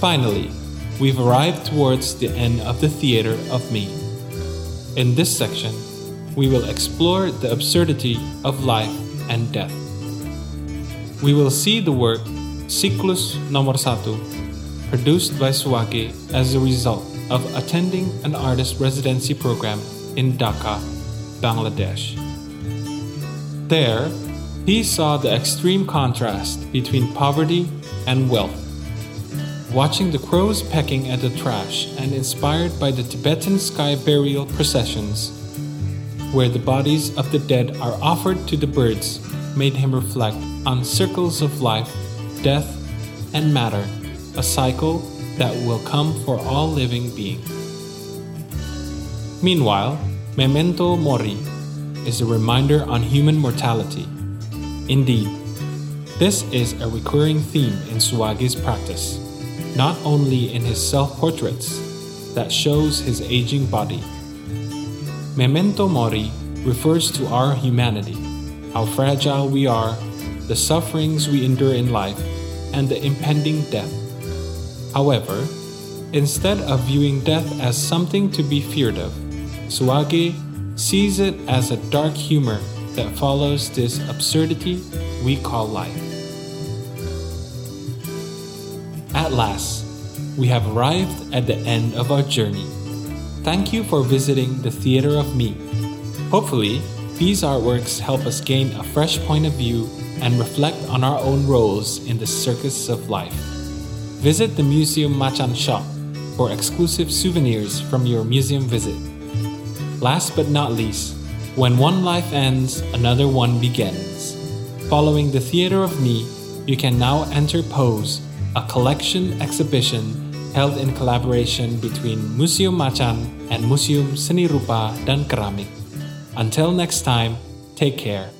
Finally, we've arrived towards the end of the theater of me. In this section, we will explore the absurdity of life and death. We will see the work Siklus Nomor Satu, produced by Suwage as a result of attending an artist residency program in Dhaka, Bangladesh. There, he saw the extreme contrast between poverty and wealth. Watching the crows pecking at the trash and inspired by the Tibetan sky burial processions, where the bodies of the dead are offered to the birds, made him reflect on circles of life, death, and matter, a cycle that will come for all living beings. Meanwhile, Memento Mori is a reminder on human mortality. Indeed, this is a recurring theme in Suwage's practice, not only in his self portraits that shows his aging body. Memento Mori refers to our humanity, how fragile we are, the sufferings we endure in life, and the impending death. However, instead of viewing death as something to be feared of, Suwage sees it as a dark humor that follows this absurdity we call life. At last, we have arrived at the end of our journey. Thank you for visiting the Theater of Me. Hopefully, these artworks help us gain a fresh point of view and reflect on our own roles in the circus of life. Visit the Museum MACAN shop for exclusive souvenirs from your museum visit. Last but not least, when one life ends, another one begins. Following the Theater of Me, you can now enter Pose, a collection exhibition held in collaboration between Museum MACAN and Museum Seni Rupa dan Keramik. Until next time, take care.